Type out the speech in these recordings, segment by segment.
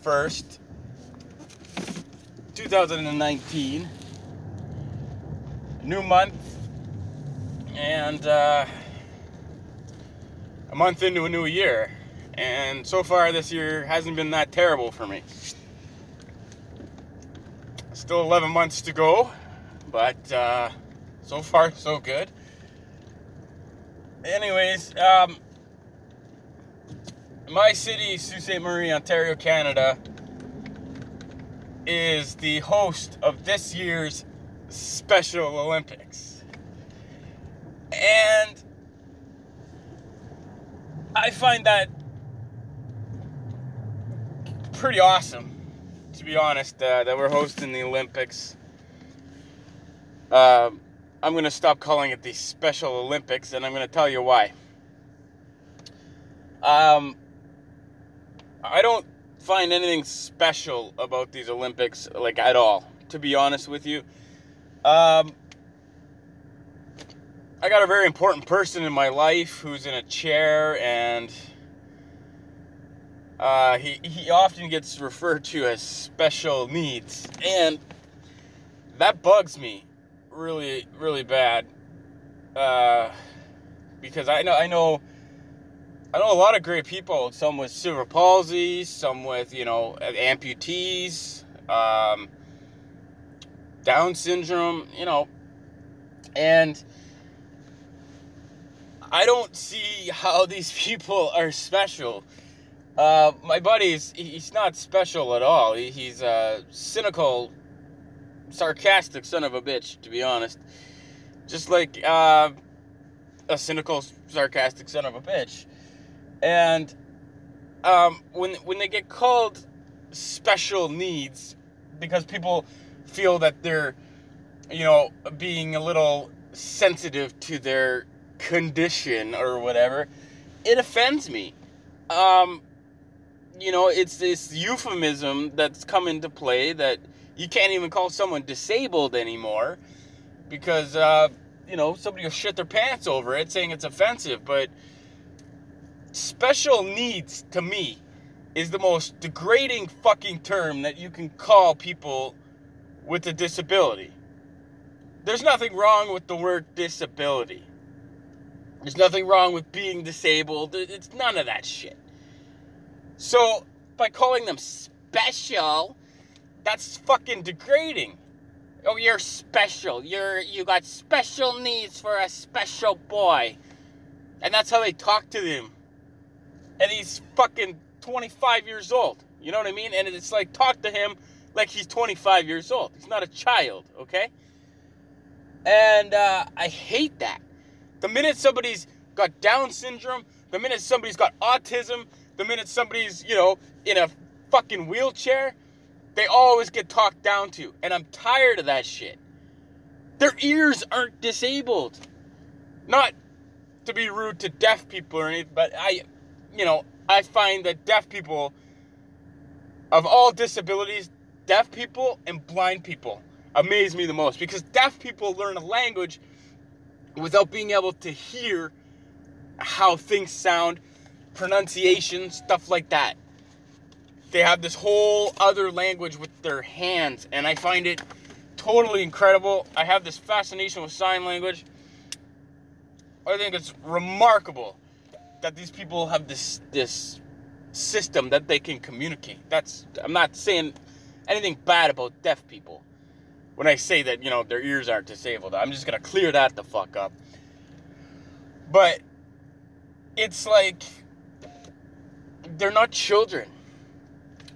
February the 1st, 2019. New month, and uh, a month into a new year. And so far, this year hasn't been that terrible for me. Still 11 months to go, but uh, so far, so good. Anyways, um, my city, Sault Ste. Marie, Ontario, Canada, is the host of this year's Special Olympics. And I find that pretty awesome, to be honest, uh, that we're hosting the Olympics. Uh, I'm going to stop calling it the Special Olympics, and I'm going to tell you why. Um, I don't find anything special about these Olympics, like at all, to be honest with you. Um, I got a very important person in my life who's in a chair, and uh, he he often gets referred to as special needs, and that bugs me really really bad. Uh, because I know I know I know a lot of great people. Some with cerebral palsy, some with you know amputees, um, Down syndrome. You know, and I don't see how these people are special. Uh, my buddy's he's not special at all. He, he's a cynical, sarcastic son of a bitch, to be honest. Just like uh, a cynical, sarcastic son of a bitch. And um, when when they get called special needs, because people feel that they're, you know, being a little sensitive to their condition or whatever, it offends me. Um, you know, it's this euphemism that's come into play that you can't even call someone disabled anymore because, uh, you know, somebody will shit their pants over it saying it's offensive. But special needs to me is the most degrading fucking term that you can call people with a disability. There's nothing wrong with the word disability. There's nothing wrong with being disabled. It's none of that shit. So, by calling them special, that's fucking degrading. Oh, you're special. You're you got special needs for a special boy. And that's how they talk to them and he's fucking 25 years old. You know what I mean? And it's like talk to him like he's 25 years old. He's not a child, okay? And uh, I hate that. The minute somebody's got Down syndrome, the minute somebody's got autism, the minute somebody's, you know, in a fucking wheelchair, they always get talked down to. And I'm tired of that shit. Their ears aren't disabled. Not to be rude to deaf people or anything, but I you know, I find that deaf people, of all disabilities, deaf people and blind people amaze me the most because deaf people learn a language without being able to hear how things sound, pronunciation, stuff like that. They have this whole other language with their hands, and I find it totally incredible. I have this fascination with sign language. I think it's remarkable that these people have this this system that they can communicate. That's I'm not saying anything bad about deaf people when I say that you know their ears aren't disabled. I'm just gonna clear that the fuck up. But it's like they're not children.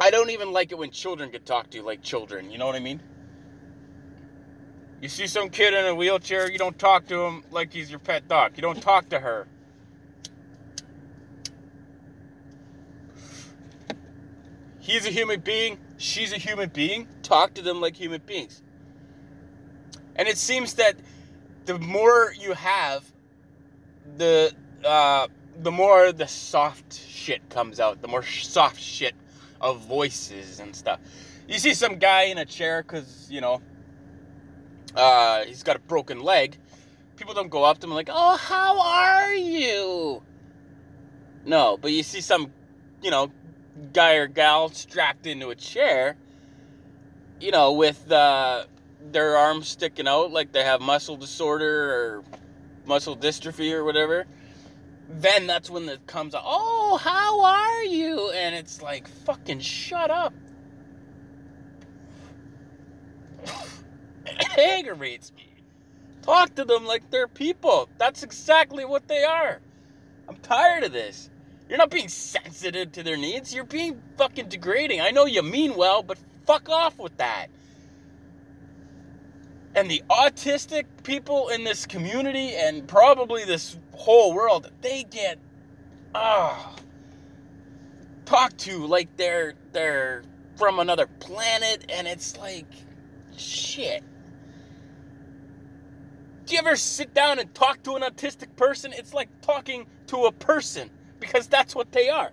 I don't even like it when children get talked to like children. You know what I mean? You see some kid in a wheelchair, you don't talk to him like he's your pet dog. You don't talk to her He's a human being. She's a human being. Talk to them like human beings. And it seems that the more you have, the uh, the more the soft shit comes out. The more soft shit of voices and stuff. You see some guy in a chair because you know uh, he's got a broken leg. People don't go up to him like, "Oh, how are you?" No, but you see some, you know, guy or gal strapped into a chair, you know, with uh, their arms sticking out like they have muscle disorder or muscle dystrophy or whatever, then that's when it comes oh, how are you? And it's like, fucking shut up. it aggravates me. Talk to them like they're people. That's exactly what they are. I'm tired of this. You're not being sensitive to their needs. You're being fucking degrading. I know you mean well, but fuck off with that. And the autistic people in this community and probably this whole world, they get ah oh, talked to like they're they're from another planet and it's like shit. Do you ever sit down and talk to an autistic person? It's like talking to a person because that's what they are.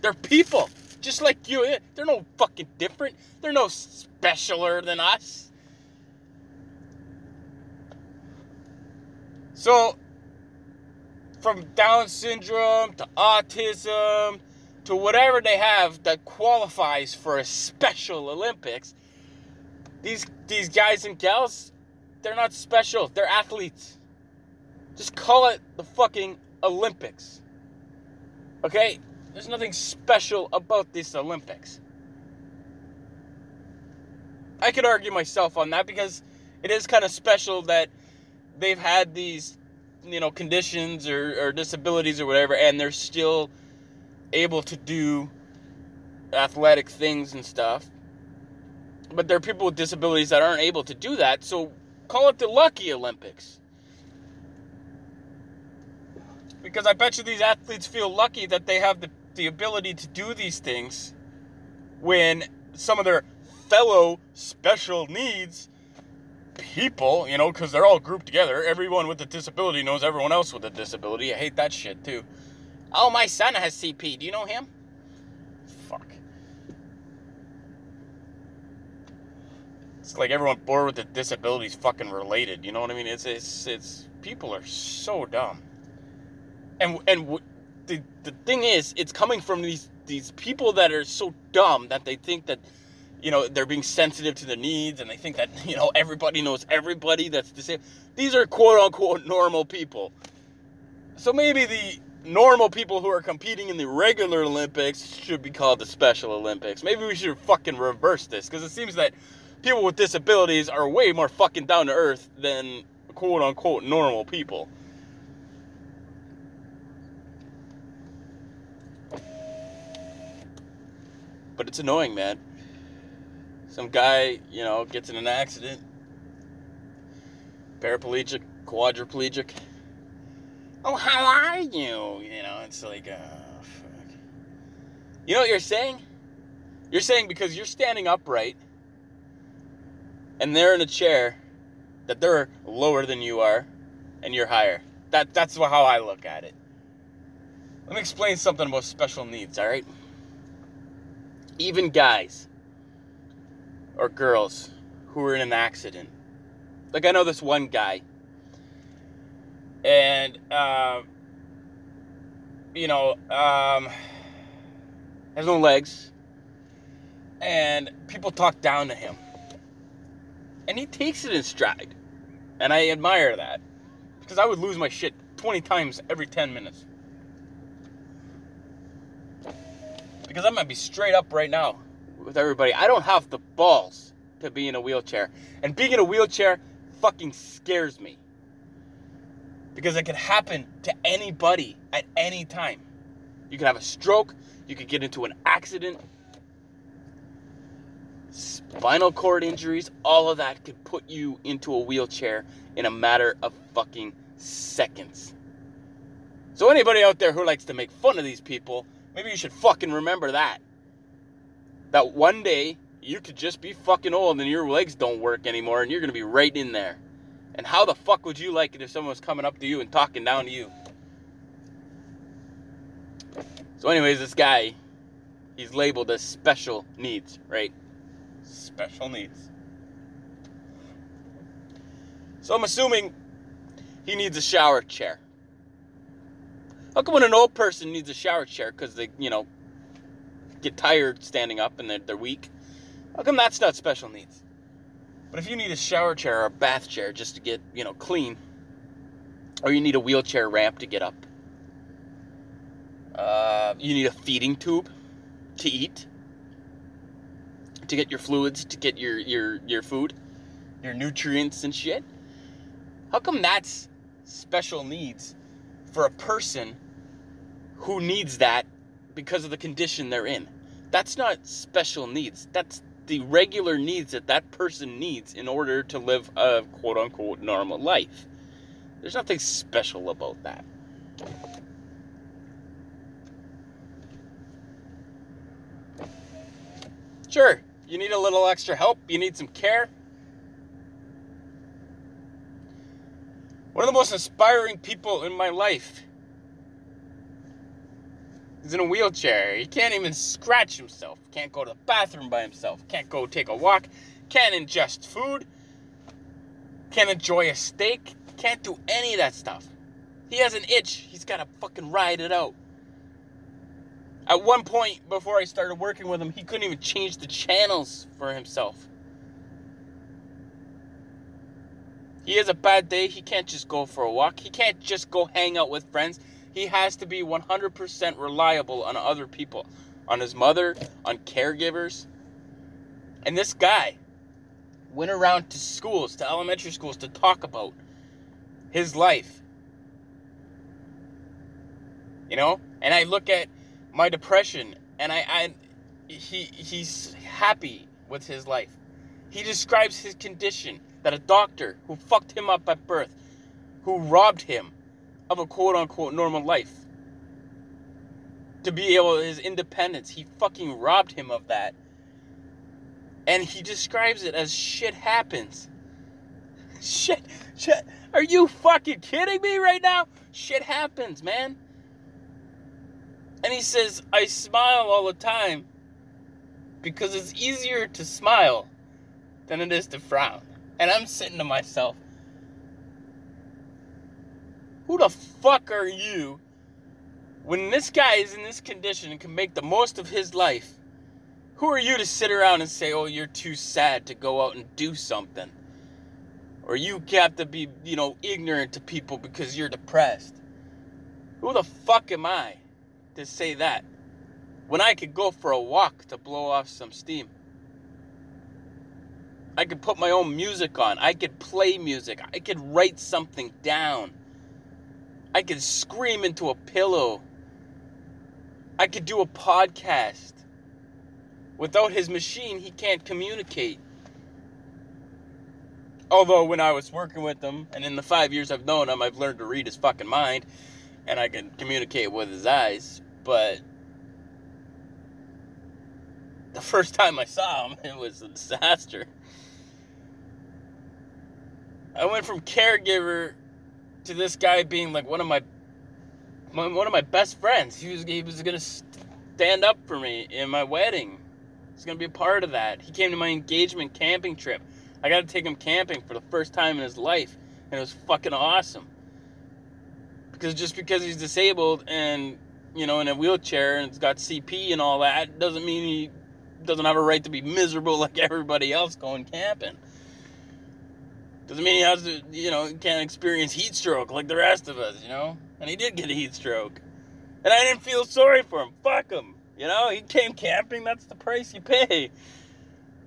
They're people, just like you. They're no fucking different. They're no specialer than us. So, from Down syndrome to autism to whatever they have that qualifies for a Special Olympics, these these guys and gals, they're not special. They're athletes. Just call it the fucking Olympics. Okay? There's nothing special about this Olympics. I could argue myself on that because it is kind of special that they've had these, you know, conditions or, or disabilities or whatever, and they're still able to do athletic things and stuff. But there are people with disabilities that aren't able to do that, so call it the Lucky Olympics. Because I bet you these athletes feel lucky that they have the, the ability to do these things when some of their fellow special needs people, you know, because they're all grouped together. Everyone with a disability knows everyone else with a disability. I hate that shit too. Oh, my son has CP. Do you know him? Fuck. It's like everyone born with a disability is fucking related. You know what I mean? It's it's it's people are so dumb and and the the thing is, it's coming from these these people that are so dumb that they think that you know they're being sensitive to their needs and they think that you know everybody knows everybody that's the same. These are quote unquote normal people. So maybe the normal people who are competing in the regular olympics should be called the special olympics. Maybe we should fucking reverse this because it seems that people with disabilities are way more fucking down to earth than quote unquote normal people But it's annoying, man. Some guy, you know, gets in an accident, paraplegic, quadriplegic. Oh, how are you? You know, it's like, oh, fuck. You know what you're saying? You're saying because you're standing upright and they're in a chair that they're lower than you are and you're higher. That, that's how I look at it. Let me explain something about special needs, all right? Even guys or girls who were in an accident. Like I know this one guy, and uh, you know, um, has no legs, and people talk down to him, and he takes it in stride, and I admire that. Because I would lose my shit twenty times every ten minutes. Because I might be straight up right now with everybody. I don't have the balls to be in a wheelchair. And being in a wheelchair fucking scares me. Because it could happen to anybody at any time. You could have a stroke, you could get into an accident, spinal cord injuries, all of that could put you into a wheelchair in a matter of fucking seconds. So, anybody out there who likes to make fun of these people, Maybe you should fucking remember that. That one day you could just be fucking old and your legs don't work anymore and you're gonna be right in there. And how the fuck would you like it if someone was coming up to you and talking down to you? So, anyways, this guy, he's labeled as special needs, right? Special needs. So, I'm assuming he needs a shower chair. How come when an old person needs a shower chair because they, you know, get tired standing up and they're, they're weak. How come that's not special needs? But if you need a shower chair or a bath chair just to get, you know, clean, or you need a wheelchair ramp to get up, uh, you need a feeding tube to eat, to get your fluids, to get your, your, your food, your nutrients and shit. How come that's special needs for a person who needs that because of the condition they're in? That's not special needs. That's the regular needs that that person needs in order to live a quote unquote normal life. There's nothing special about that. Sure, you need a little extra help, you need some care. One of the most inspiring people in my life is in a wheelchair. He can't even scratch himself, can't go to the bathroom by himself, can't go take a walk, can't ingest food, can't enjoy a steak, can't do any of that stuff. He has an itch, he's got to fucking ride it out. At one point before I started working with him, he couldn't even change the channels for himself. He has a bad day, he can't just go for a walk, he can't just go hang out with friends. He has to be 100% reliable on other people, on his mother, on caregivers. And this guy went around to schools, to elementary schools, to talk about his life. You know? And I look at my depression and I, I he he's happy with his life. He describes his condition that a doctor who fucked him up at birth, who robbed him of a quote unquote normal life. To be able his independence, he fucking robbed him of that. And he describes it as shit happens. Shit, shit. Are you fucking kidding me right now? Shit happens, man. And he says, I smile all the time because it's easier to smile than it is to frown. And I'm sitting to myself, who the fuck are you when this guy is in this condition and can make the most of his life? Who are you to sit around and say, oh, you're too sad to go out and do something? Or you have to be, you know, ignorant to people because you're depressed. Who the fuck am I? to say that when I could go for a walk to blow off some steam. I could put my own music on. I could play music. I could write something down. I could scream into a pillow. I could do a podcast. Without his machine, he can't communicate. Although, when I was working with him, and in the five years I've known him, I've learned to read his fucking mind, and I can communicate with his eyes. But the first time I saw him, it was a disaster. I went from caregiver to this guy being like one of my, one of my best friends. He was he was gonna stand up for me in my wedding. He's gonna be a part of that. He came to my engagement camping trip. I got to take him camping for the first time in his life, and it was fucking awesome. Because just because he's disabled and you know, in a wheelchair and it's got CP and all that, doesn't mean he doesn't have a right to be miserable like everybody else going camping. Doesn't mean he has to, you know, can't experience heat stroke like the rest of us, you know? And he did get a heat stroke. And I didn't feel sorry for him. Fuck him. You know, he came camping, that's the price you pay.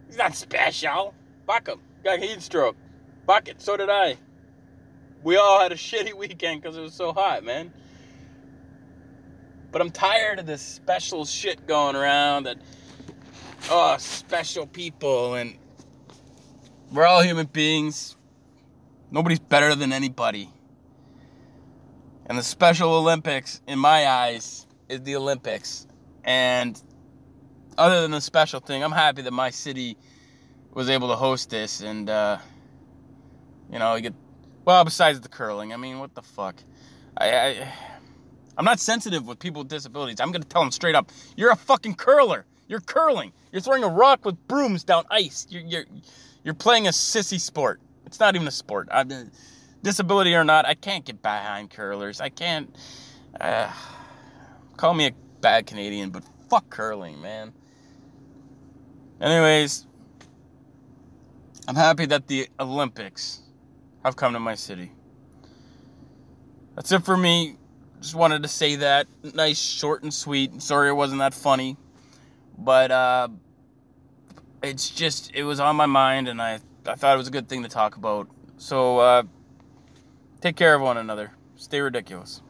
He's not special. Fuck him. Got a heat stroke. Fuck it, so did I. We all had a shitty weekend because it was so hot, man. But I'm tired of this special shit going around that, oh, special people, and we're all human beings. Nobody's better than anybody. And the Special Olympics, in my eyes, is the Olympics. And other than the special thing, I'm happy that my city was able to host this. And, uh, you know, you get, well, besides the curling, I mean, what the fuck? I, I I'm not sensitive with people with disabilities. I'm going to tell them straight up you're a fucking curler. You're curling. You're throwing a rock with brooms down ice. You're, you're, you're playing a sissy sport. It's not even a sport. I, disability or not, I can't get behind curlers. I can't. Uh, call me a bad Canadian, but Fuck curling, man. Anyways, I'm happy that the Olympics have come to my city. That's it for me. Just wanted to say that. Nice, short, and sweet. Sorry it wasn't that funny. But uh, it's just, it was on my mind, and I, I thought it was a good thing to talk about. So uh, take care of one another. Stay ridiculous.